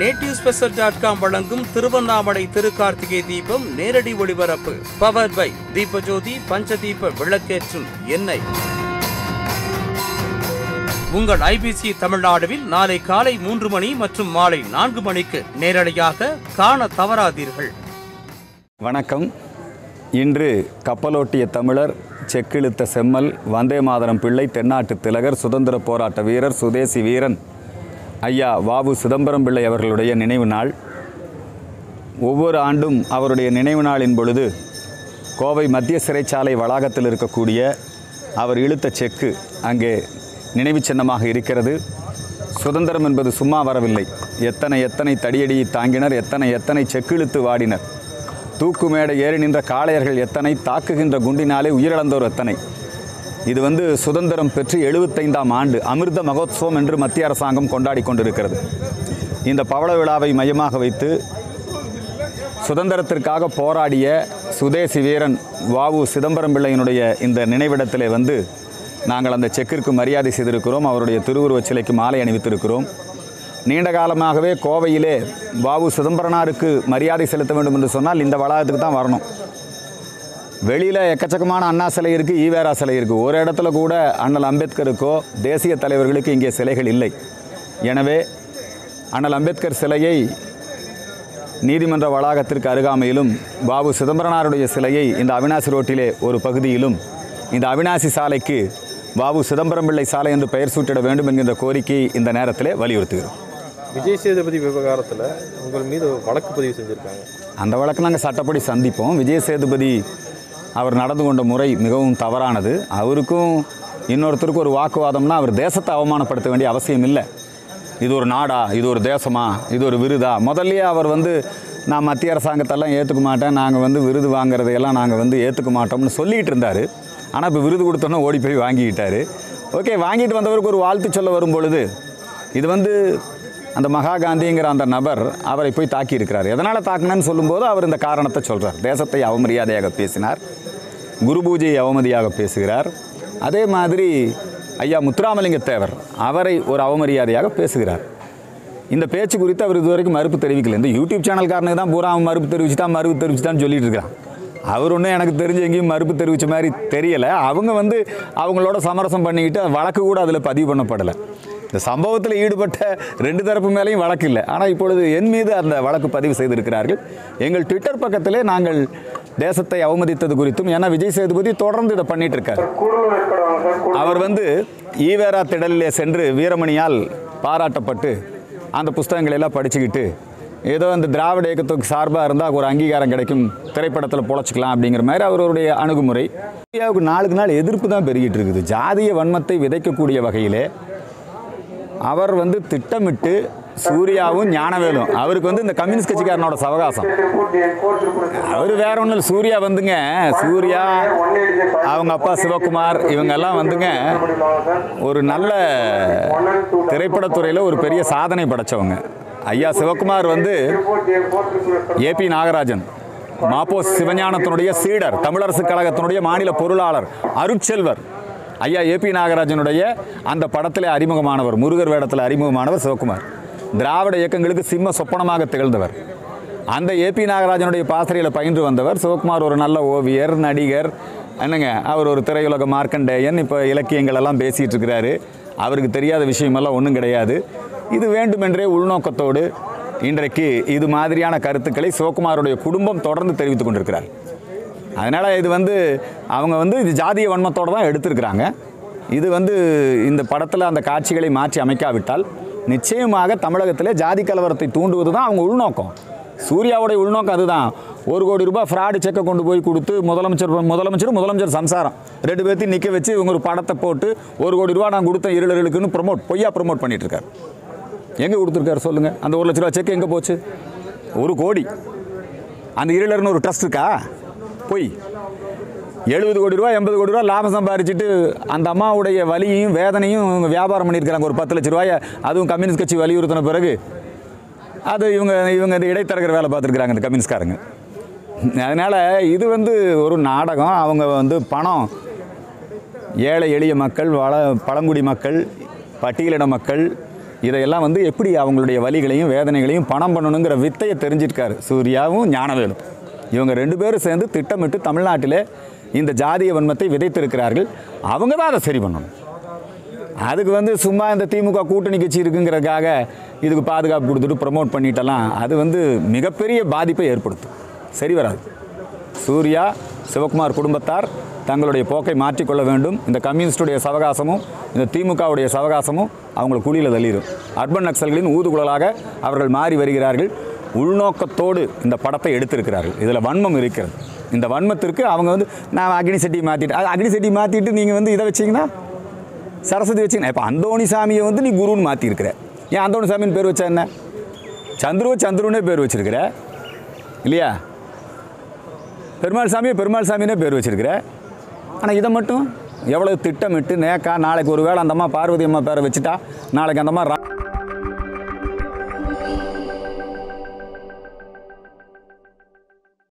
Native special dot com வழங்கும் திருவண்ணாமலை திருக்கார்த்திகை தீபம் நேரடி ஒளிபரப்பு. பவர் பை தீபஜோதி பஞ்சதீப விளக்கேற்றும் எண்ணெய். உங்கள் ஐபிசி தமிழ்நாடுவில் நாளை காலை மூன்று மணி மற்றும் மாலை நான்கு மணிக்கு நேரடியாக காண தவறாதீர்கள். வணக்கம். இன்று கப்பலோட்டிய தமிழர் செக்கிழுத்த செம்மல் வந்தே மாதரம் பிள்ளை தென்னாட்டு திலகர் சுதந்திர போராட்ட வீரர் சுதேசி வீரன் ஐயா வாவு சிதம்பரம் பிள்ளை அவர்களுடைய நினைவு நாள். ஒவ்வொரு ஆண்டும் அவருடைய நினைவு நாளின் பொழுது கோவை மத்திய சிறைச்சாலை வளாகத்தில் இருக்கக்கூடிய அவர் இழுத்த செக்கு அங்கே நினைவு சின்னமாக இருக்கிறது. சுதந்திரம் என்பது சும்மா வரவில்லை. எத்தனை எத்தனை தடியடியை தாங்கினர் எத்தனை எத்தனை செக்கிழுத்து வாடினர். தூக்கு மேடை ஏறி நின்ற காளையர்கள் எத்தனை தாக்குகின்ற குண்டினாலே உயிரிழந்தோர் எத்தனை. இது வந்து சுதந்திரம் பெற்று எழுபத்தைந்தாம் ஆண்டு அமிர்த மகோத்சவம் என்று மத்திய அரசாங்கம் கொண்டாடி கொண்டிருக்கிறது. இந்த பவள விழாவை மையமாக வைத்து சுதந்திரத்திற்காக போராடிய சுதேசி வீரன் வாவு சிதம்பரம் பிள்ளையினுடைய இந்த நினைவிடத்திலே வந்து நாங்கள் அந்த செக்கிற்கு மரியாதை செய்திருக்கிறோம் அவருடைய திருவுருவச் சிலைக்கு மாலை அணிவித்திருக்கிறோம். நீண்ட காலமாகவே கோவையிலே வாவு சிதம்பரனாருக்கு மரியாதை செலுத்த வேண்டும் என்று சொன்னால் இந்த வளாகத்துக்கு தான் வரணும். வெளியில் எக்கச்சக்கமான அண்ணா சிலை இருக்குது ஈவேரா சிலை இருக்குது ஒரு இடத்துல கூட அண்ணல் அம்பேத்கருக்கோ தேசிய தலைவர்களுக்கு இங்கே சிலைகள் இல்லை. எனவே அண்ணல் அம்பேத்கர் சிலையை நீதிமன்ற வளாகத்திற்கு அருகாமையிலும் பாபு சிதம்பரனாருடைய சிலையை இந்த அவினாசி ரோட்டிலே ஒரு பகுதியிலும் இந்த அவினாசி சாலைக்கு பாபு சிதம்பரம் பிள்ளை சாலை என்று பெயர் சூட்டிட வேண்டும் என்கின்ற கோரிக்கையை இந்த நேரத்திலே வலியுறுத்துகிறோம். விஜய் சேதுபதி விவகாரத்தில் உங்கள் மீது வழக்கு பதிவு செஞ்சுருக்காங்க. அந்த வழக்கு நாங்கள் சட்டப்படி சந்திப்போம். விஜய் சேதுபதி அவர் நடந்து கொண்ட முறை மிகவும் தவறானது. அவருக்கும் இன்னொருத்தருக்கும் ஒரு வாக்குவாதம்னா அவர் தேசத்தை அவமானப்படுத்த வேண்டிய அவசியம் இல்லை. இது ஒரு நாடா இது ஒரு தேசமா இது ஒரு விருதா? முதல்லயே அவர் வந்து நான் மத்திய அரசாங்கத்தெல்லாம் ஏற்றுக்க மாட்டேன். நாங்கள் வந்து விருது வாங்குறதையெல்லாம் நாங்கள் வந்து ஏற்றுக்க மாட்டோம்னு சொல்லிக்கிட்டு இருந்தார். ஆனால் இப்போ விருது கொடுத்தோன்னே ஓடி போய் வாங்கிக்கிட்டார். ஓகே வாங்கிட்டு வந்தவருக்கு ஒரு வாழ்த்து சொல்ல வரும் பொழுது இது வந்து அந்த மகா காந்திங்கிற அந்த நபர் அவரை போய் தாக்கியிருக்கிறார். எதனால் தாக்குனேன்னு சொல்லும்போது அவர் இந்த காரணத்தை சொல்கிறார் தேசத்தை அவமரியாதையாக பேசினார். குரு பூஜையை அவமதியாக பேசுகிறார். அதே மாதிரி ஐயா முத்துராமலிங்க தேவர் அவரை ஒரு அவமரியாதையாக பேசுகிறார். இந்த பேச்சு குறித்து அவர் இதுவரைக்கும் மறுப்பு தெரிவிக்கல. இந்த யூடியூப் சேனல்காரனுக்கு தான் பூரா அவன் மறுப்பு தான் மறுப்பு தெரிவிச்சுட்டான்னு சொல்லிட்டு இருக்கிறான் அவர் ஒன்றும் எனக்கு தெரிஞ்சு எங்கேயும் மறுப்பு தெரிவித்த மாதிரி தெரியலை. அவங்க வந்து அவங்களோட சமரசம் பண்ணிக்கிட்டு வழக்கு கூட அதில் பதிவு பண்ணப்படலை. இந்த சம்பவத்தில் ஈடுபட்ட ரெண்டு தரப்பு மேலேயும் வழக்கு இல்லை. ஆனால் இப்பொழுது என் மீது அந்த வழக்கு பதிவு செய்திருக்கிறார்கள். எங்கள் ட்விட்டர் பக்கத்திலே நாங்கள் தேசத்தை அவமதித்தது குறித்தும் ஏன்னா விஜய் சேதுபதி தொடர்ந்து இதை பண்ணிட்டு இருக்காரு அவர் வந்து ஈவேரா திடலிலே சென்று வீரமணியால் பாராட்டப்பட்டு அந்த புஸ்தகங்களை எல்லாம் படிச்சுக்கிட்டு ஏதோ அந்த திராவிட இயக்கத்துக்கு சார்பாக இருந்தால் ஒரு அங்கீகாரம் கிடைக்கும் திரைப்படத்தில் பொழைச்சிக்கலாம் அப்படிங்கிற மாதிரி அவருடைய அணுகுமுறை. இந்தியாவுக்கு நாளுக்கு நாள் எதிர்ப்பு தான் பெருகிட்டு இருக்குது. ஜாதிய வன்மத்தை விதைக்கக்கூடிய வகையிலே அவர் வந்து திட்டமிட்டு சூர்யாவும் ஞானவேலும். அவருக்கு வந்து இந்த கம்யூனிஸ்ட் கட்சிக்காரனோட சவகாசம். அவர் வேற ஒன்றும் இல்லை சூர்யா வந்துங்க. சூர்யா அவங்க அப்பா சிவகுமார் இவங்கெல்லாம் வந்துங்க. ஒரு நல்ல திரைப்படத்துறையில் ஒரு பெரிய சாதனை படைச்சவங்க. ஐயா சிவகுமார் வந்து ஏபி நாகராஜன் மாப்போஸ் சிவஞானத்தினுடைய சீடர் தமிழரசு கழகத்தினுடைய மாநில பொருளாளர் அருட்செல்வர். ஐயா ஏபி நாகராஜனுடைய அந்த படத்திலே அறிமுகமானவர் முருகர் வேடத்தில் அறிமுகமானவர் சிவகுமார். திராவிட இயக்கங்களுக்கு சிம்ம சொப்பனமாக திகழ்ந்தவர். அந்த ஏபி நாகராஜனுடைய பாசறையில் பயின்று வந்தவர். சிவகுமார் ஒரு நல்ல ஓவியர் நடிகர். என்னங்க அவர் ஒரு திரையுலக மார்க்கண்டேயன். இப்போ இலக்கியங்கள் எல்லாம் பேசிகிட்டு இருக்கிறாரு. அவருக்கு தெரியாத விஷயமெல்லாம் ஒன்றும் கிடையாது. இது வேண்டுமென்றே உள்நோக்கத்தோடு இன்றைக்கு இது மாதிரியான கருத்துக்களை சிவகுமாருடைய குடும்பம் தொடர்ந்து தெரிவித்து கொண்டிருக்கிறார். அதனால் இது வந்து அவங்க வந்து இது ஜாதிய வன்மத்தோடு தான் எடுத்திருக்கிறாங்க. இது வந்து இந்த படத்தில் அந்த காட்சிகளை மாற்றி அமைக்காவிட்டால் நிச்சயமாக தமிழகத்தில் ஜாதி கலவரத்தை தூண்டுவது தான் அவங்க உள்நோக்கம். சூர்யாவுடைய உள்நோக்கம் அதுதான். ஒரு கோடி ரூபாய் ஃப்ராடு செக்கை கொண்டு போய் கொடுத்து முதலமைச்சர் முதலமைச்சர் முதலமைச்சர் சம்சாரம். ரெண்டு பேர்த்தையும் நிற்க வச்சு இவங்க ஒரு படத்தை போட்டு ஒரு கோடி ரூபா நான் கொடுத்த இருளர்களுக்குன்னு ப்ரொமோட் பொய்யா ப்ரொமோட் பண்ணிட்டு எங்கே கொடுத்துருக்காரு சொல்லுங்கள் அந்த ஒரு லட்ச ரூபா செக் எங்கே போச்சு? ஒரு கோடி. அந்த இருளர்னு ஒரு ட்ரஸ்ட் இருக்கா? போய். எழுபது கோடி ரூபா எண்பது கோடி ரூபா லாபம் சம்பாரிச்சிட்டு அந்த அம்மாவுடைய வலியையும் வேதனையும் இவங்க வியாபாரம் பண்ணியிருக்கிறாங்க. ஒரு பத்து லட்ச ரூபாயை அதுவும் கம்யூனிஸ்ட் கட்சி வலியுறுத்தின பிறகு அது இவங்க இவங்க இந்த இடைத்தரகர் வேலை பார்த்துருக்குறாங்க இந்த கம்யூனிஸ்ட்காரங்க. அதனால் இது வந்து ஒரு நாடகம். அவங்க வந்து பணம். ஏழை எளிய மக்கள் வள பழங்குடி மக்கள் பட்டியலிட மக்கள் இதையெல்லாம் வந்து எப்படி அவங்களுடைய வலிகளையும் வேதனைகளையும் பணம் பண்ணணுங்கிற வித்தையை தெரிஞ்சிருக்காரு. சூர்யாவும் ஞானவேலும். இவங்க ரெண்டு பேரும் சேர்ந்து திட்டமிட்டு தமிழ்நாட்டிலே இந்த ஜாதிய வன்மத்தை விதைத்திருக்கிறார்கள். அவங்க தான் அதை சரி பண்ணணும். அதுக்கு வந்து சும்மா இந்த திமுக கூட்டணி கட்சி இருக்குங்கிறதுக்காக இதுக்கு பாதுகாப்பு கொடுத்துட்டு ப்ரமோட் பண்ணிட்டலாம். அது வந்து மிகப்பெரிய பாதிப்பை ஏற்படுத்தும். சரி வராது. சூர்யா சிவகுமார் குடும்பத்தார் தங்களுடைய போக்கை மாற்றிக்கொள்ள வேண்டும். இந்த கம்யூனிஸ்டுடைய சவகாசமும் இந்த திமுகவுடைய சவகாசமும் அவங்களை குழியில் தள்ளிடும். அர்பன் நக்சல்களின் ஊதுகுழலாக அவர்கள் மாறி வருகிறார்கள். உள்நோக்கத்தோடு இந்த படத்தை எடுத்திருக்கிறார்கள். இதில் வன்மம் இருக்கிறது. இந்த வன்மத்திற்கு அவங்க வந்து நான் அக்னி செட்டி மாற்றிட்டு அக்னி செட்டி மாற்றிட்டு நீங்கள் வந்து இதை வச்சிங்கன்னா சரஸ்வதி வச்சுக்கணும் இப்போ அந்தோணி சாமியை வந்து நீ குருன்னு மாற்றிருக்கிற ஏன் அந்தோணி சாமின்னு பேர் வச்சா என்ன? சந்துருவ சந்துருனே பேர் வச்சிருக்கிற. இல்லையா? பெருமாள் சாமியை பெருமாள் சாமினே பேர் வச்சிருக்கிற. ஆனால் இதை மட்டும் எவ்வளோ திட்டமிட்டு நேக்கா நாளைக்கு ஒரு வேளை அந்தம்மா பார்வதி அம்மா பேரை வச்சுட்டா நாளைக்கு அந்தம்மா ரா